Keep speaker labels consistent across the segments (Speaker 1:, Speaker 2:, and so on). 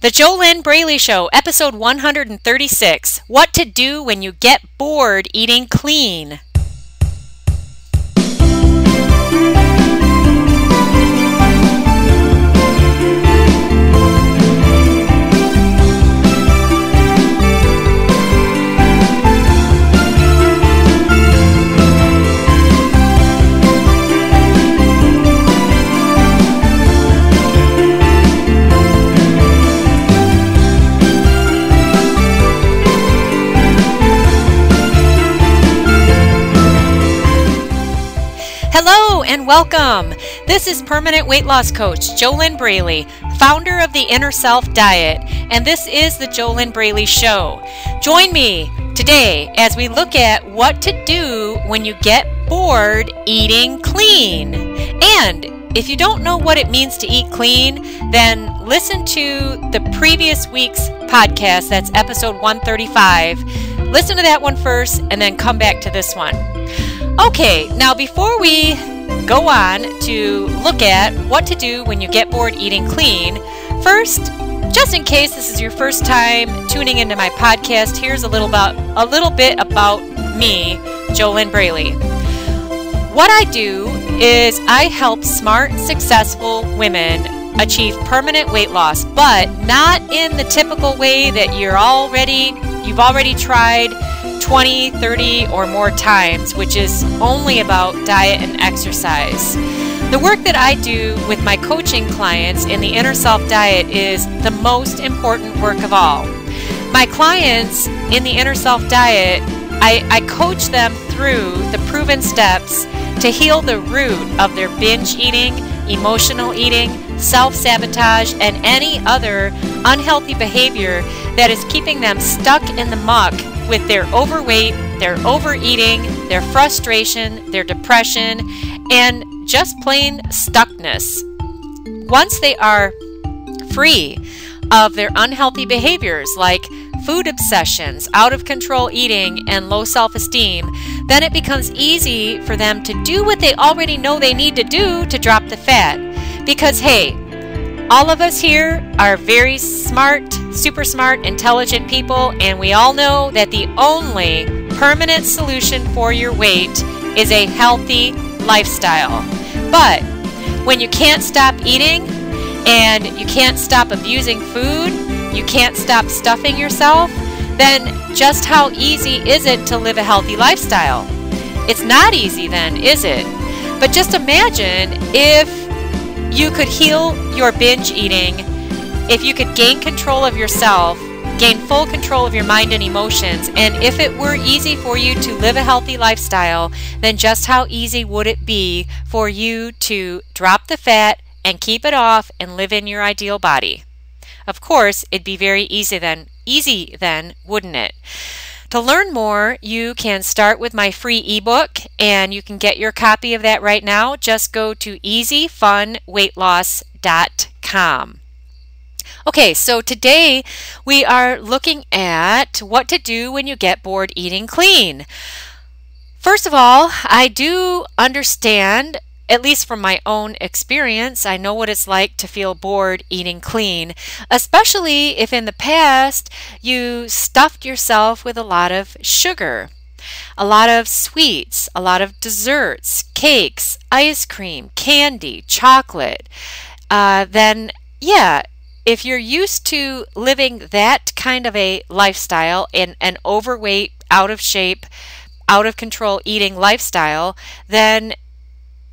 Speaker 1: The JoLynn Braley Show, episode 136 What to Do When You Get Bored Eating Clean. And welcome. This is permanent weight loss coach JoLynn Braley, founder of the Inner Self Diet, and this is the JoLynn Braley Show. Join me today as we look at what to do when you get bored eating clean. And if you don't know what it means to eat clean, then listen to the previous week's podcast. That's episode 135. Listen to that one first and then come back to this one. Okay, now before we go on to look at what to do when you get bored eating clean, first, just in case this is your first time tuning into my podcast, here's a little about a little bit about me, JoLynn Braley. What I do is I help smart, successful women achieve permanent weight loss, but not in the typical way that you're already you've already tried 20, 30, or more times, which is only about diet and exercise. The work that I do with my coaching clients in the Inner Self Diet is the most important work of all. My clients in the Inner Self Diet, I, I coach them through the proven steps to heal the root of their binge eating, emotional eating, self sabotage, and any other unhealthy behavior that is keeping them stuck in the muck with their overweight, their overeating, their frustration, their depression, and just plain stuckness. Once they are free of their unhealthy behaviors like food obsessions, out of control eating, and low self esteem, then it becomes easy for them to do what they already know they need to do to drop the fat. Because, hey, all of us here are very smart, super smart, intelligent people, and we all know that the only permanent solution for your weight is a healthy lifestyle. But when you can't stop eating and you can't stop abusing food, you can't stop stuffing yourself, then just how easy is it to live a healthy lifestyle? It's not easy, then, is it? But just imagine if you could heal your binge eating if you could gain control of yourself, gain full control of your mind and emotions, and if it were easy for you to live a healthy lifestyle, then just how easy would it be for you to drop the fat and keep it off and live in your ideal body? Of course, it'd be very easy then, easy then, wouldn't it? To learn more, you can start with my free ebook, and you can get your copy of that right now. Just go to easyfunweightloss.com. Okay, so today we are looking at what to do when you get bored eating clean. First of all, I do understand at least from my own experience, I know what it's like to feel bored eating clean, especially if in the past you stuffed yourself with a lot of sugar, a lot of sweets, a lot of desserts, cakes, ice cream, candy, chocolate. Uh, then, yeah, if you're used to living that kind of a lifestyle in an overweight, out of shape, out of control eating lifestyle, then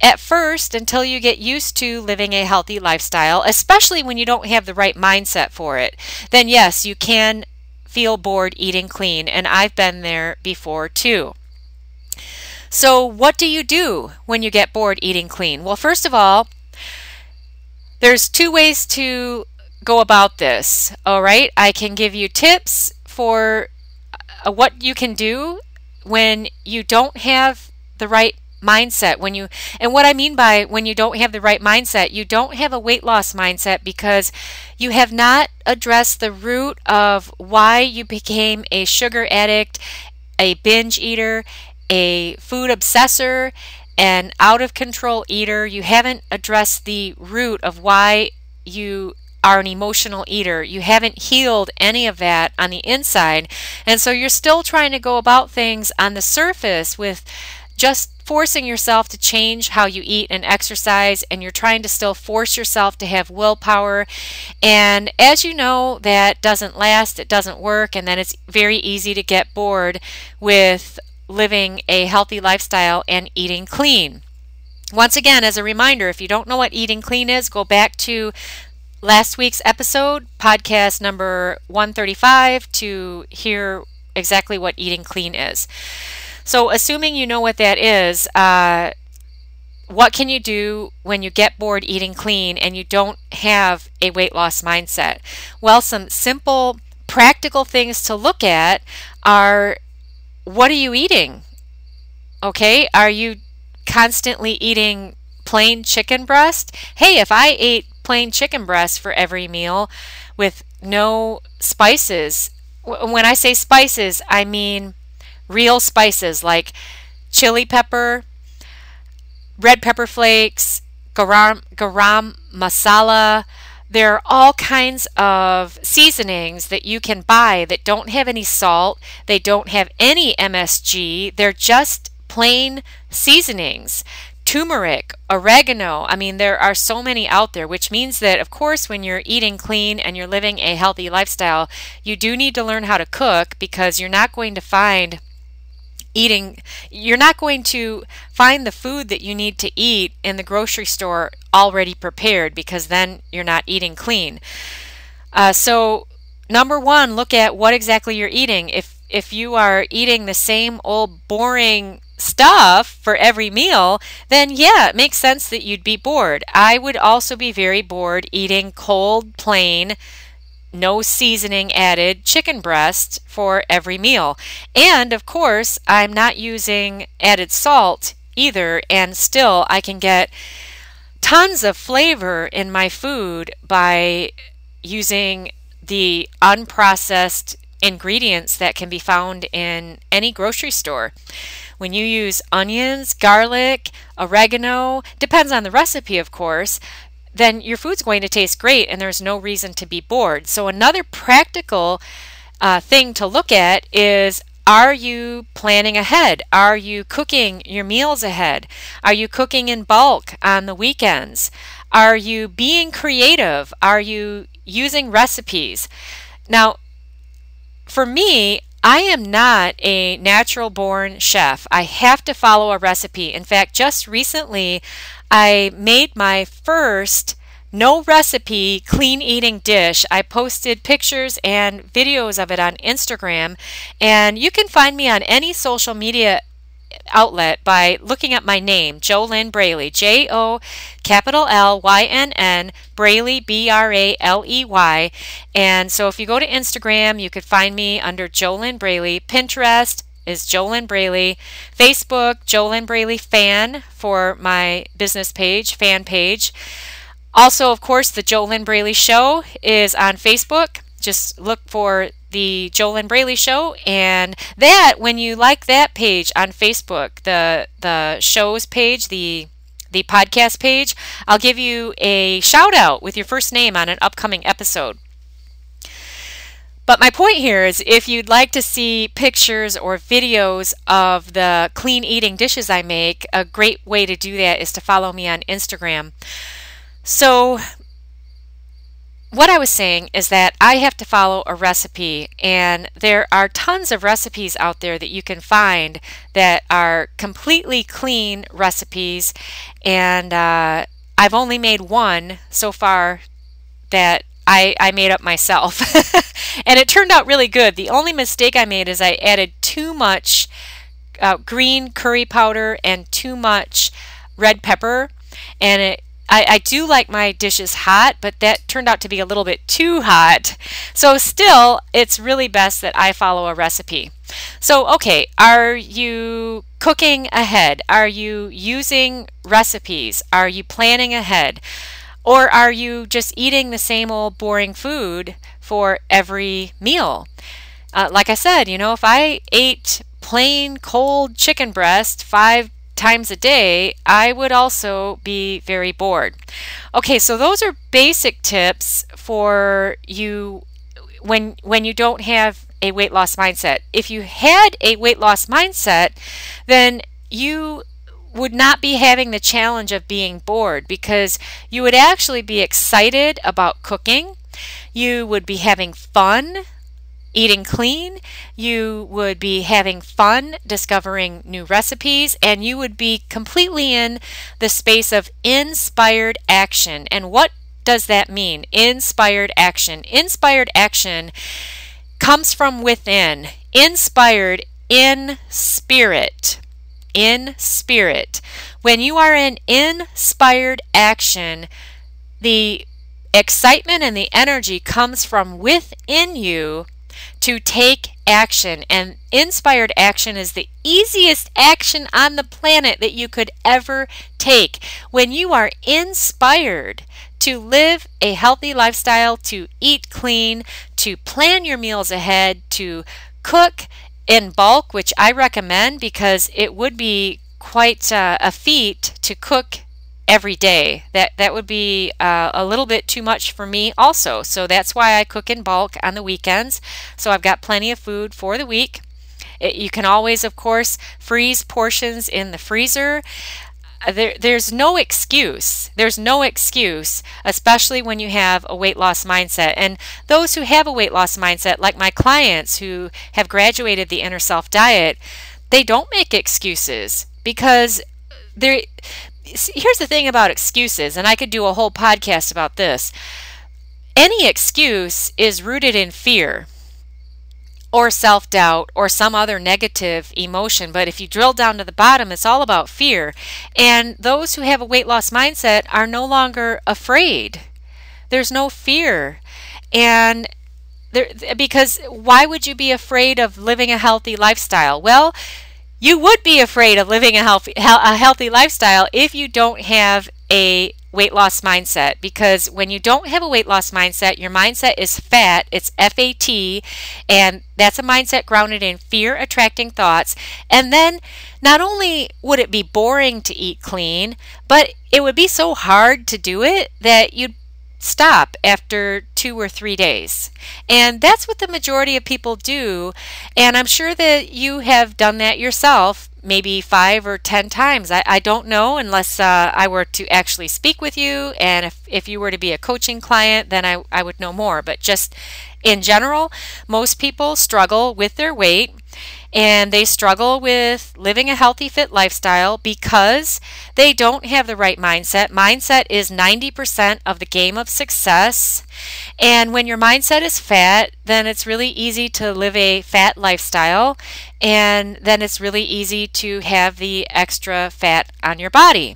Speaker 1: at first until you get used to living a healthy lifestyle, especially when you don't have the right mindset for it, then yes, you can feel bored eating clean. And I've been there before too. So, what do you do when you get bored eating clean? Well, first of all, there's two ways to go about this. All right, I can give you tips for uh, what you can do when you don't have the right mindset when you and what i mean by when you don't have the right mindset you don't have a weight loss mindset because you have not addressed the root of why you became a sugar addict a binge eater a food obsessor an out of control eater you haven't addressed the root of why you are an emotional eater. You haven't healed any of that on the inside. And so you're still trying to go about things on the surface with just forcing yourself to change how you eat and exercise and you're trying to still force yourself to have willpower. And as you know that doesn't last it doesn't work and then it's very easy to get bored with living a healthy lifestyle and eating clean. Once again as a reminder if you don't know what eating clean is go back to last week's episode podcast number 135 to hear exactly what eating clean is so, assuming you know what that is, uh, what can you do when you get bored eating clean and you don't have a weight loss mindset? Well, some simple, practical things to look at are what are you eating? Okay, are you constantly eating plain chicken breast? Hey, if I ate plain chicken breast for every meal with no spices, when I say spices, I mean real spices like chili pepper, red pepper flakes, garam, garam masala. There are all kinds of seasonings that you can buy that don't have any salt, they don't have any MSG, they're just plain seasonings. Turmeric, oregano. I mean, there are so many out there, which means that, of course, when you're eating clean and you're living a healthy lifestyle, you do need to learn how to cook because you're not going to find eating you're not going to find the food that you need to eat in the grocery store already prepared because then you're not eating clean uh, so number one look at what exactly you're eating if if you are eating the same old boring stuff for every meal, then yeah, it makes sense that you'd be bored. I would also be very bored eating cold, plain, no seasoning added chicken breast for every meal. And of course, I'm not using added salt either, and still I can get tons of flavor in my food by using the unprocessed ingredients that can be found in any grocery store. When you use onions, garlic, oregano, depends on the recipe, of course, then your food's going to taste great and there's no reason to be bored. So, another practical uh, thing to look at is are you planning ahead? Are you cooking your meals ahead? Are you cooking in bulk on the weekends? Are you being creative? Are you using recipes? Now, for me, I am not a natural born chef. I have to follow a recipe. In fact, just recently I made my first no recipe clean eating dish. I posted pictures and videos of it on Instagram, and you can find me on any social media outlet by looking up my name, JoLynn Braley, J O capital L Y N N, Braley, B R A L E Y. And so if you go to Instagram, you could find me under JoLynn Braley, Pinterest, is JoLynn Braley. Facebook, JoLynn Braley Fan for my business page, fan page. Also, of course, the JoLynn Braley Show is on Facebook. Just look for the JoLynn Braley Show, and that when you like that page on Facebook, the the shows page, the the podcast page, I'll give you a shout out with your first name on an upcoming episode. But my point here is if you'd like to see pictures or videos of the clean eating dishes I make, a great way to do that is to follow me on Instagram. So, what I was saying is that I have to follow a recipe, and there are tons of recipes out there that you can find that are completely clean recipes, and uh, I've only made one so far that I, I made up myself. and it turned out really good. The only mistake I made is I added too much uh, green curry powder and too much red pepper. And it, I, I do like my dishes hot, but that turned out to be a little bit too hot. So, still, it's really best that I follow a recipe. So, okay, are you cooking ahead? Are you using recipes? Are you planning ahead? Or are you just eating the same old boring food for every meal? Uh, like I said, you know, if I ate plain cold chicken breast five times a day, I would also be very bored. Okay, so those are basic tips for you when when you don't have a weight loss mindset. If you had a weight loss mindset, then you would not be having the challenge of being bored because you would actually be excited about cooking. You would be having fun eating clean. You would be having fun discovering new recipes and you would be completely in the space of inspired action. And what does that mean? Inspired action. Inspired action comes from within, inspired in spirit in spirit. When you are in inspired action, the excitement and the energy comes from within you to take action. And inspired action is the easiest action on the planet that you could ever take. When you are inspired to live a healthy lifestyle, to eat clean, to plan your meals ahead, to cook in bulk, which I recommend because it would be quite uh, a feat to cook every day. That that would be uh, a little bit too much for me also. So that's why I cook in bulk on the weekends. So I've got plenty of food for the week. It, you can always, of course, freeze portions in the freezer. Uh, there, there's no excuse. There's no excuse, especially when you have a weight loss mindset. And those who have a weight loss mindset, like my clients who have graduated the inner self diet, they don't make excuses because there. Here's the thing about excuses, and I could do a whole podcast about this. Any excuse is rooted in fear or self doubt or some other negative emotion. But if you drill down to the bottom, it's all about fear. And those who have a weight loss mindset are no longer afraid. There's no fear. And there, because why would you be afraid of living a healthy lifestyle? Well, you would be afraid of living a healthy, a healthy lifestyle if you don't have a weight loss mindset because when you don't have a weight loss mindset, your mindset is fat, it's F A T, and that's a mindset grounded in fear attracting thoughts. And then not only would it be boring to eat clean, but it would be so hard to do it that you'd stop after two or three days. And that's what the majority of people do. And I'm sure that you have done that yourself maybe five or ten times. I, I don't know unless uh, I were to actually speak with you. And if, if you were to be a coaching client, then I, I would know more. But just in general, most people struggle with their weight and they struggle with living a healthy, fit lifestyle because they don't have the right mindset. Mindset is 90% of the game of success. And when your mindset is fat, then it's really easy to live a fat lifestyle. And then it's really easy to have the extra fat on your body.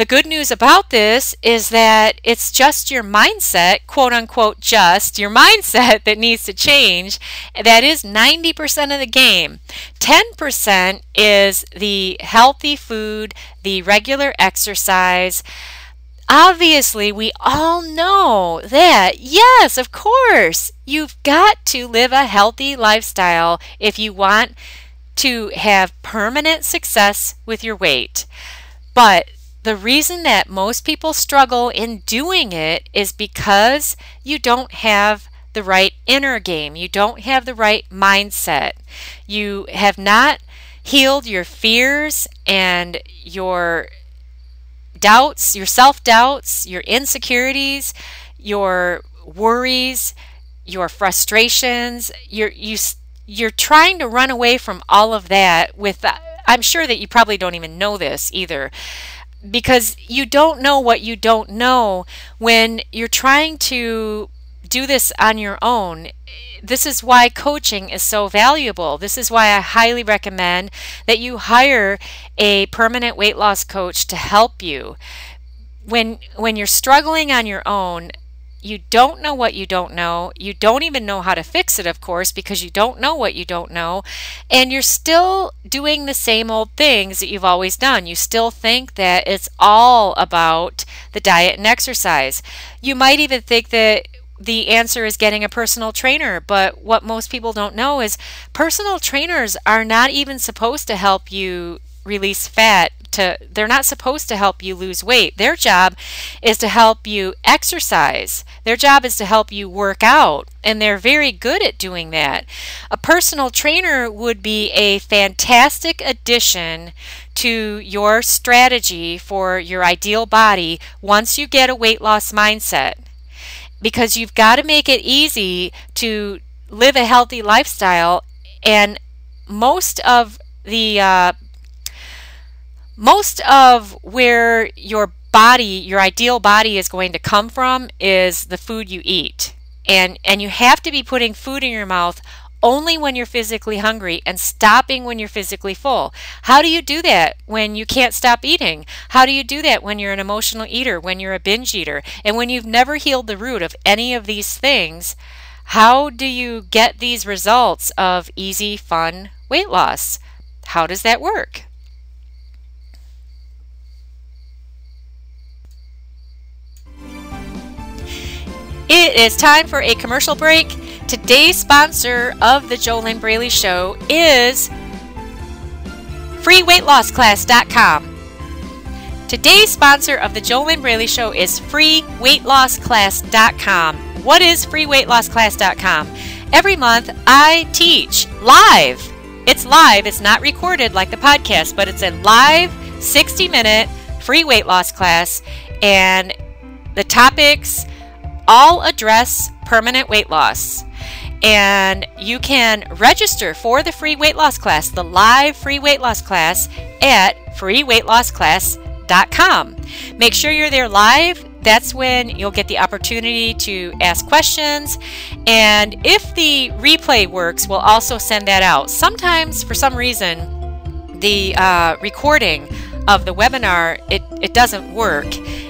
Speaker 1: The good news about this is that it's just your mindset, quote unquote, just your mindset that needs to change. That is 90% of the game. 10% is the healthy food, the regular exercise. Obviously, we all know that, yes, of course, you've got to live a healthy lifestyle if you want to have permanent success with your weight. But the reason that most people struggle in doing it is because you don't have the right inner game. You don't have the right mindset. You have not healed your fears and your doubts, your self doubts, your insecurities, your worries, your frustrations. You're, you, you're trying to run away from all of that with, uh, I'm sure that you probably don't even know this either because you don't know what you don't know when you're trying to do this on your own. This is why coaching is so valuable. This is why I highly recommend that you hire a permanent weight loss coach to help you. When when you're struggling on your own, you don't know what you don't know. You don't even know how to fix it, of course, because you don't know what you don't know. And you're still doing the same old things that you've always done. You still think that it's all about the diet and exercise. You might even think that the answer is getting a personal trainer. But what most people don't know is personal trainers are not even supposed to help you release fat to they're not supposed to help you lose weight. Their job is to help you exercise. Their job is to help you work out, and they're very good at doing that. A personal trainer would be a fantastic addition to your strategy for your ideal body once you get a weight loss mindset. Because you've got to make it easy to live a healthy lifestyle, and most of the uh, most of where your body, your ideal body is going to come from is the food you eat. And and you have to be putting food in your mouth only when you're physically hungry and stopping when you're physically full. How do you do that when you can't stop eating? How do you do that when you're an emotional eater, when you're a binge eater? And when you've never healed the root of any of these things, how do you get these results of easy, fun weight loss? How does that work? It is time for a commercial break. Today's sponsor of the JoLynn Braley Show is freeweightlossclass.com. Today's sponsor of the JoLynn Braley Show is freeweightlossclass.com. What is freeweightlossclass.com? Every month I teach live. It's live, it's not recorded like the podcast, but it's a live 60 minute free weight loss class. And the topics all address permanent weight loss. And you can register for the free weight loss class, the live free weight loss class, at freeweightlossclass.com. Make sure you're there live. That's when you'll get the opportunity to ask questions. And if the replay works, we'll also send that out. Sometimes, for some reason, the uh, recording of the webinar, it, it doesn't work.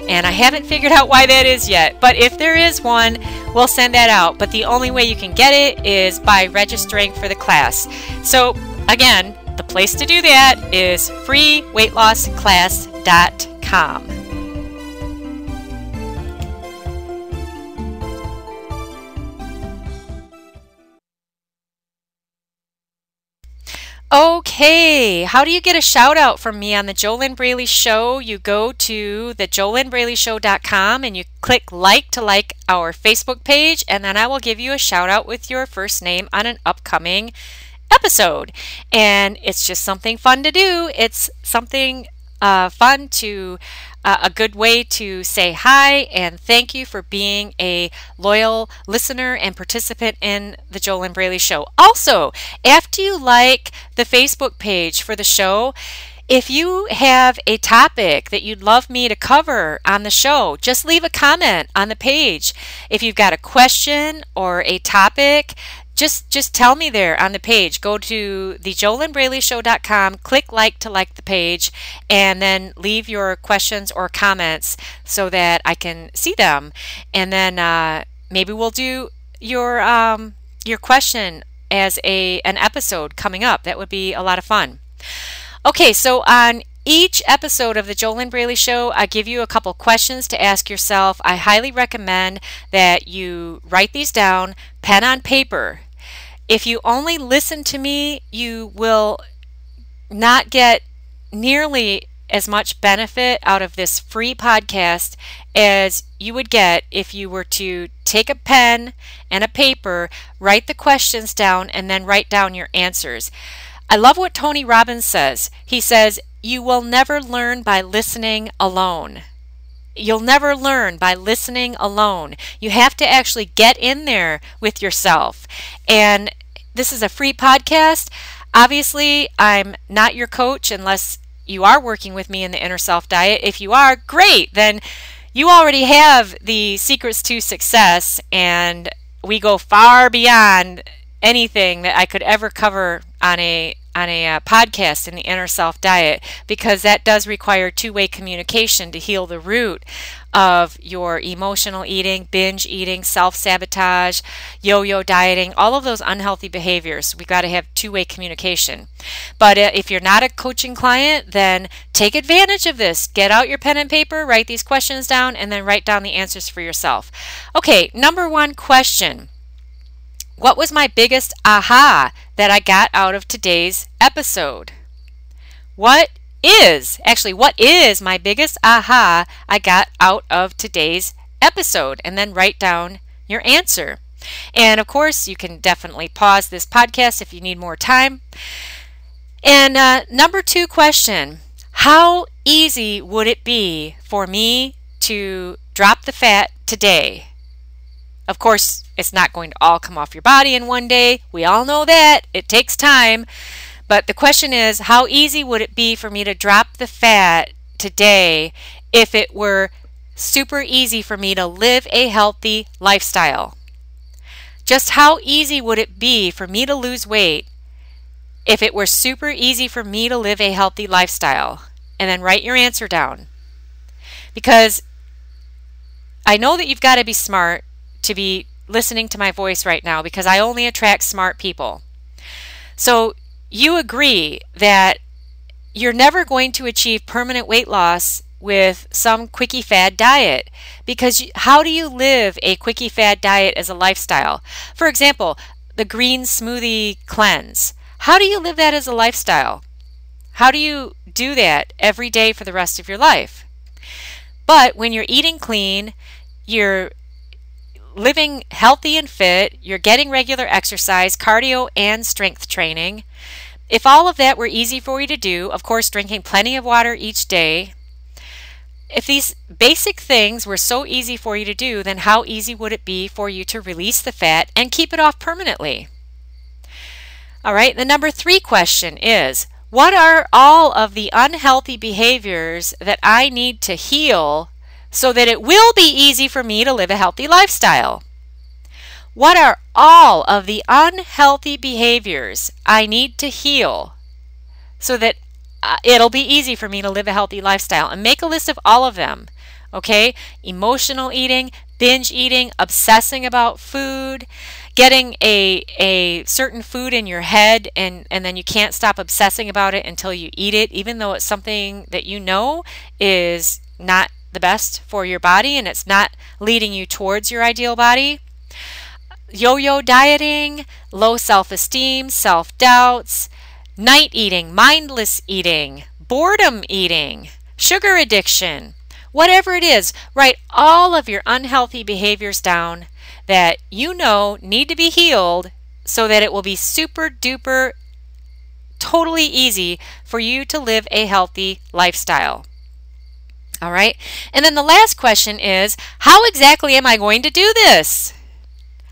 Speaker 1: And I haven't figured out why that is yet. But if there is one, we'll send that out. But the only way you can get it is by registering for the class. So, again, the place to do that is freeweightlossclass.com. Okay, how do you get a shout out from me on the JoLynn Braley Show? You go to the jolynnbraleyshow.com and you click like to like our Facebook page, and then I will give you a shout out with your first name on an upcoming episode. And it's just something fun to do. It's something uh, fun to uh, a good way to say hi and thank you for being a loyal listener and participant in the JoLynn Braley Show. Also, after you like the Facebook page for the show, if you have a topic that you'd love me to cover on the show, just leave a comment on the page. If you've got a question or a topic just just tell me there on the page. Go to the jolynnbraleyshow.com, click like to like the page, and then leave your questions or comments so that I can see them. And then uh, maybe we'll do your um, your question as a an episode coming up. That would be a lot of fun. Okay, so on each episode of the JoLynn Braley Show, I give you a couple questions to ask yourself. I highly recommend that you write these down, pen on paper. If you only listen to me, you will not get nearly as much benefit out of this free podcast as you would get if you were to take a pen and a paper, write the questions down, and then write down your answers. I love what Tony Robbins says. He says, You will never learn by listening alone. You'll never learn by listening alone. You have to actually get in there with yourself. And this is a free podcast. Obviously, I'm not your coach unless you are working with me in the inner self diet. If you are, great. Then you already have the secrets to success, and we go far beyond anything that I could ever cover on a on a uh, podcast in the inner self diet because that does require two-way communication to heal the root of your emotional eating, binge eating, self-sabotage, yo-yo dieting, all of those unhealthy behaviors. We got to have two-way communication. But uh, if you're not a coaching client, then take advantage of this. Get out your pen and paper, write these questions down and then write down the answers for yourself. Okay, number 1 question. What was my biggest aha that I got out of today's episode? What is, actually, what is my biggest aha I got out of today's episode? And then write down your answer. And of course, you can definitely pause this podcast if you need more time. And uh, number two question How easy would it be for me to drop the fat today? Of course, it's not going to all come off your body in one day. We all know that. It takes time. But the question is, how easy would it be for me to drop the fat today if it were super easy for me to live a healthy lifestyle? Just how easy would it be for me to lose weight if it were super easy for me to live a healthy lifestyle? And then write your answer down. Because I know that you've got to be smart to be listening to my voice right now because I only attract smart people. So you agree that you're never going to achieve permanent weight loss with some quickie fad diet because how do you live a quickie fad diet as a lifestyle? For example, the green smoothie cleanse. How do you live that as a lifestyle? How do you do that every day for the rest of your life? But when you're eating clean, you're living healthy and fit, you're getting regular exercise, cardio, and strength training. If all of that were easy for you to do, of course, drinking plenty of water each day, if these basic things were so easy for you to do, then how easy would it be for you to release the fat and keep it off permanently? All right, the number three question is What are all of the unhealthy behaviors that I need to heal so that it will be easy for me to live a healthy lifestyle. What are all of the unhealthy behaviors I need to heal so that uh, it'll be easy for me to live a healthy lifestyle? And make a list of all of them. Okay? Emotional eating, binge eating, obsessing about food, getting a a certain food in your head and and then you can't stop obsessing about it until you eat it even though it's something that you know is not the best for your body and it's not leading you towards your ideal body. Yo yo dieting, low self esteem, self doubts, night eating, mindless eating, boredom eating, sugar addiction, whatever it is, write all of your unhealthy behaviors down that you know need to be healed so that it will be super duper totally easy for you to live a healthy lifestyle. All right. And then the last question is how exactly am I going to do this?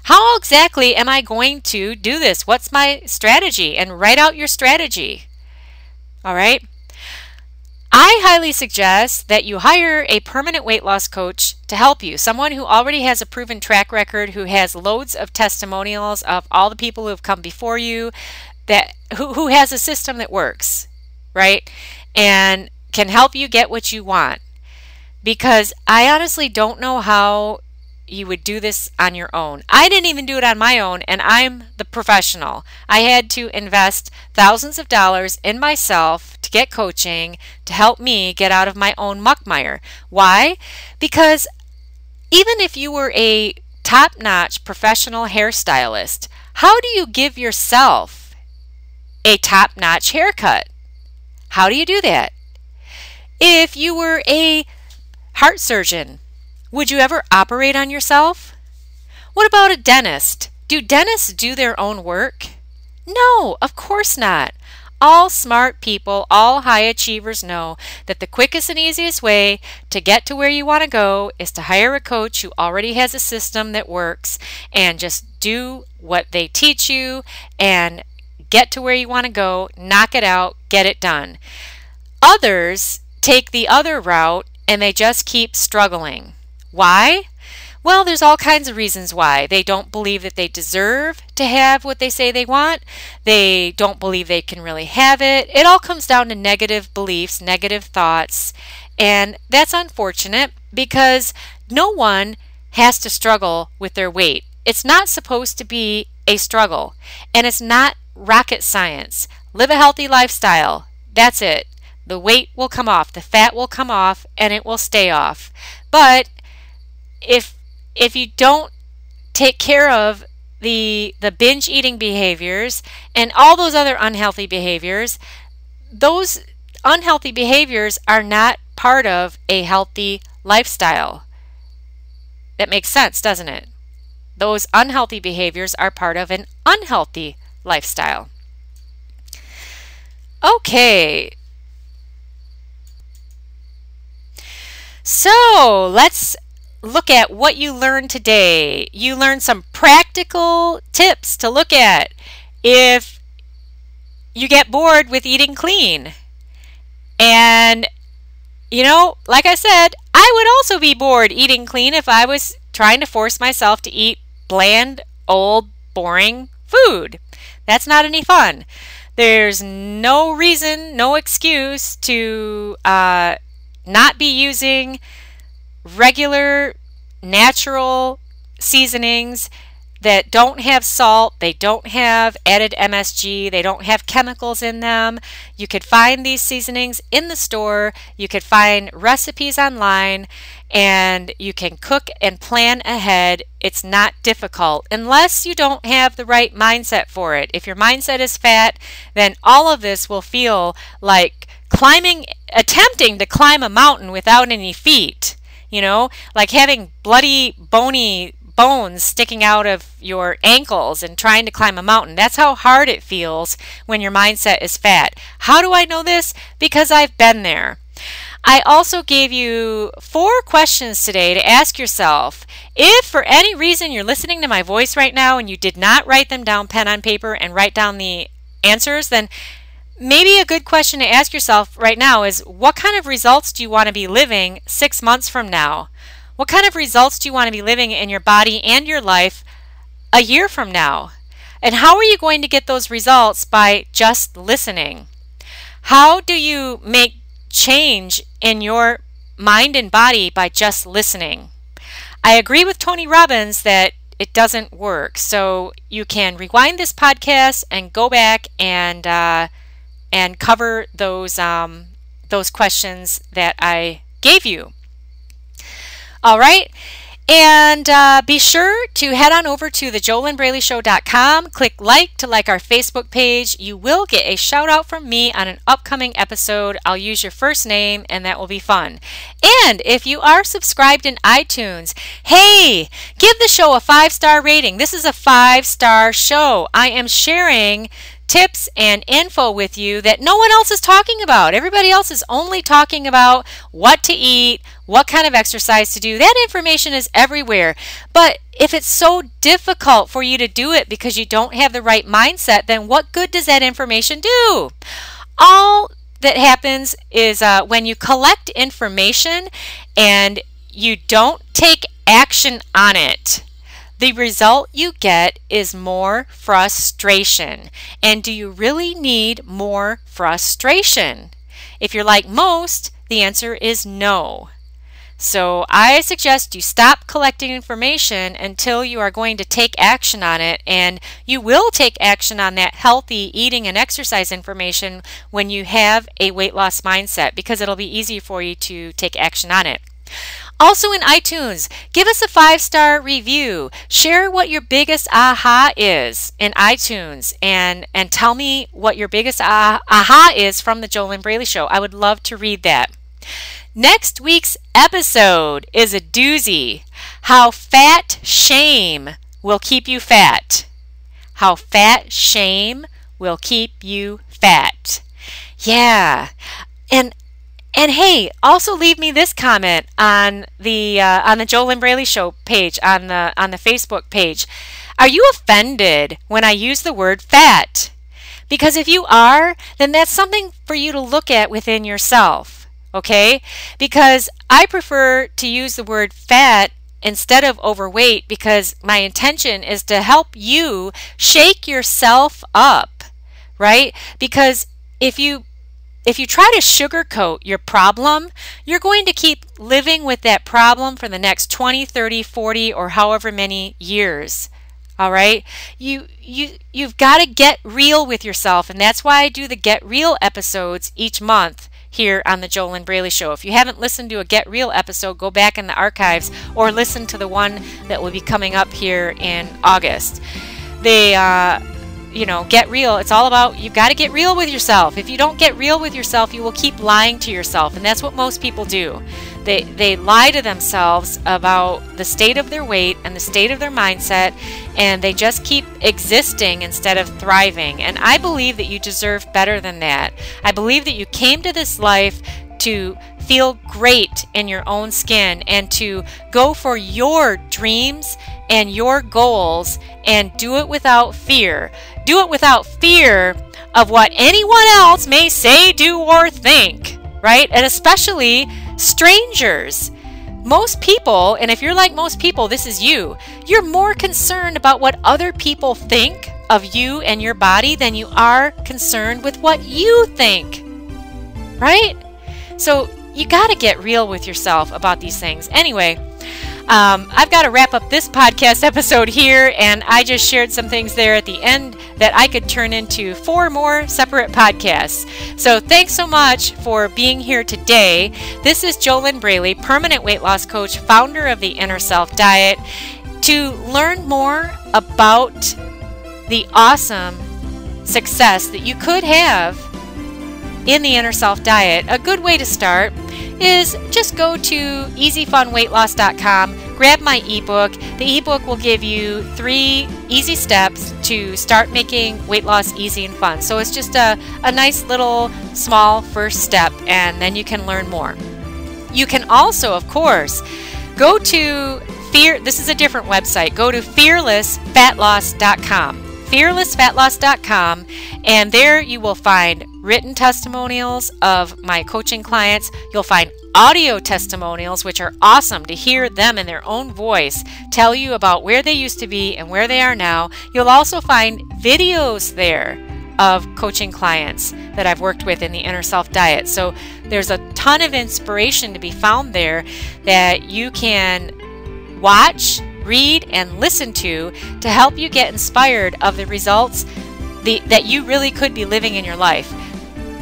Speaker 1: How exactly am I going to do this? What's my strategy? And write out your strategy. All right. I highly suggest that you hire a permanent weight loss coach to help you, someone who already has a proven track record, who has loads of testimonials of all the people who have come before you, that who, who has a system that works, right? And can help you get what you want because I honestly don't know how you would do this on your own. I didn't even do it on my own, and I'm the professional. I had to invest thousands of dollars in myself to get coaching to help me get out of my own muckmire. Why? Because even if you were a top notch professional hairstylist, how do you give yourself a top notch haircut? How do you do that? If you were a Heart surgeon. Would you ever operate on yourself? What about a dentist? Do dentists do their own work? No, of course not. All smart people, all high achievers know that the quickest and easiest way to get to where you want to go is to hire a coach who already has a system that works and just do what they teach you and get to where you want to go, knock it out, get it done. Others take the other route and they just keep struggling. Why? Well, there's all kinds of reasons why. They don't believe that they deserve to have what they say they want. They don't believe they can really have it. It all comes down to negative beliefs, negative thoughts. And that's unfortunate because no one has to struggle with their weight. It's not supposed to be a struggle, and it's not rocket science. Live a healthy lifestyle. That's it. The weight will come off, the fat will come off, and it will stay off. But if if you don't take care of the the binge eating behaviors and all those other unhealthy behaviors, those unhealthy behaviors are not part of a healthy lifestyle. That makes sense, doesn't it? Those unhealthy behaviors are part of an unhealthy lifestyle. Okay. So let's look at what you learned today. You learned some practical tips to look at if you get bored with eating clean. And, you know, like I said, I would also be bored eating clean if I was trying to force myself to eat bland, old, boring food. That's not any fun. There's no reason, no excuse to uh, not be using regular, natural seasonings that don't have salt, they don't have added MSG, they don't have chemicals in them. You could find these seasonings in the store, you could find recipes online, and you can cook and plan ahead. It's not difficult unless you don't have the right mindset for it. If your mindset is fat, then all of this will feel like climbing, attempting to climb a mountain without any feet. You know, like having bloody, bony bones sticking out of your ankles and trying to climb a mountain. That's how hard it feels when your mindset is fat. How do I know this? Because I've been there. I also gave you four questions today to ask yourself. If for any reason you're listening to my voice right now and you did not write them down pen on paper and write down the answers, then maybe a good question to ask yourself right now is what kind of results do you want to be living six months from now? What kind of results do you want to be living in your body and your life a year from now? And how are you going to get those results by just listening? How do you make change in your mind and body by just listening? I agree with Tony Robbins that it doesn't work. So you can rewind this podcast and go back and uh, and cover those um, those questions that I gave you. All right. And uh, be sure to head on over to thejolynnbraleyshow.com. Click like to like our Facebook page. You will get a shout out from me on an upcoming episode. I'll use your first name, and that will be fun. And if you are subscribed in iTunes, hey, give the show a five star rating. This is a five star show. I am sharing tips and info with you that no one else is talking about. Everybody else is only talking about what to eat, what kind of exercise to do. That information is everywhere. But if it's so difficult for you to do it because you don't have the right mindset, then what good does that information do? All that happens is uh, when you collect information and you don't take action on it the result you get is more frustration. And do you really need more frustration? If you're like most, the answer is no. So I suggest you stop collecting information until you are going to take action on it. And you will take action on that healthy eating and exercise information when you have a weight loss mindset because it'll be easy for you to take action on it. Also in iTunes, give us a five star review. Share what your biggest aha is in iTunes and, and tell me what your biggest ah, aha is from the JoLynn Braley Show. I would love to read that. Next week's episode is a doozy How Fat Shame Will Keep You Fat. How Fat Shame Will Keep You Fat. Yeah. And and hey, also leave me this comment on the uh, on the JoLynn Braley Show page on the on the Facebook page. Are you offended when I use the word fat? Because if you are, then that's something for you to look at within yourself. Okay? Because I prefer to use the word fat instead of overweight because my intention is to help you shake yourself up, right? Because if you if you try to sugarcoat your problem, you're going to keep living with that problem for the next 20, 30, 40 or however many years. All right? You you you've got to get real with yourself and that's why I do the get real episodes each month here on the JoLynn Braley Show. If you haven't listened to a Get Real episode, go back in the archives or listen to the one that will be coming up here in August. They uh, you know, get real. It's all about you've got to get real with yourself. If you don't get real with yourself, you will keep lying to yourself, and that's what most people do. They they lie to themselves about the state of their weight and the state of their mindset, and they just keep existing instead of thriving. And I believe that you deserve better than that. I believe that you came to this life to feel great in your own skin and to go for your dreams and your goals and do it without fear. Do it without fear of what anyone else may say, do, or think, right? And especially strangers. Most people, and if you're like most people, this is you, you're more concerned about what other people think of you and your body than you are concerned with what you think, right? So you got to get real with yourself about these things. Anyway, um, I've got to wrap up this podcast episode here, and I just shared some things there at the end that I could turn into four more separate podcasts. So thanks so much for being here today. This is JoLynn Braley, permanent weight loss coach, founder of the Inner Self Diet. To learn more about the awesome success that you could have in the Inner Self Diet, a good way to start is just go to easyfunweightloss.com, grab my ebook. The ebook will give you three easy steps to start making weight loss easy and fun. So it's just a, a nice little small first step, and then you can learn more. You can also, of course, go to fear this is a different website. Go to fearlessfatloss.com fearlessfatloss.com, and there you will find written testimonials of my coaching clients. You'll find audio testimonials, which are awesome to hear them in their own voice tell you about where they used to be and where they are now. You'll also find videos there of coaching clients that I've worked with in the inner self diet. So there's a ton of inspiration to be found there that you can watch read, and listen to to help you get inspired of the results the, that you really could be living in your life.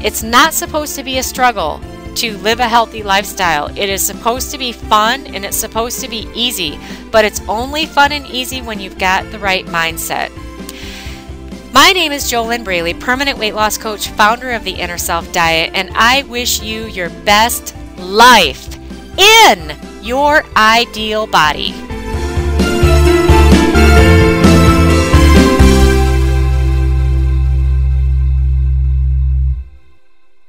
Speaker 1: It's not supposed to be a struggle to live a healthy lifestyle. It is supposed to be fun and it's supposed to be easy, but it's only fun and easy when you've got the right mindset. My name is JoLynn Braley, permanent weight loss coach, founder of the Inner Self Diet, and I wish you your best life in your ideal body.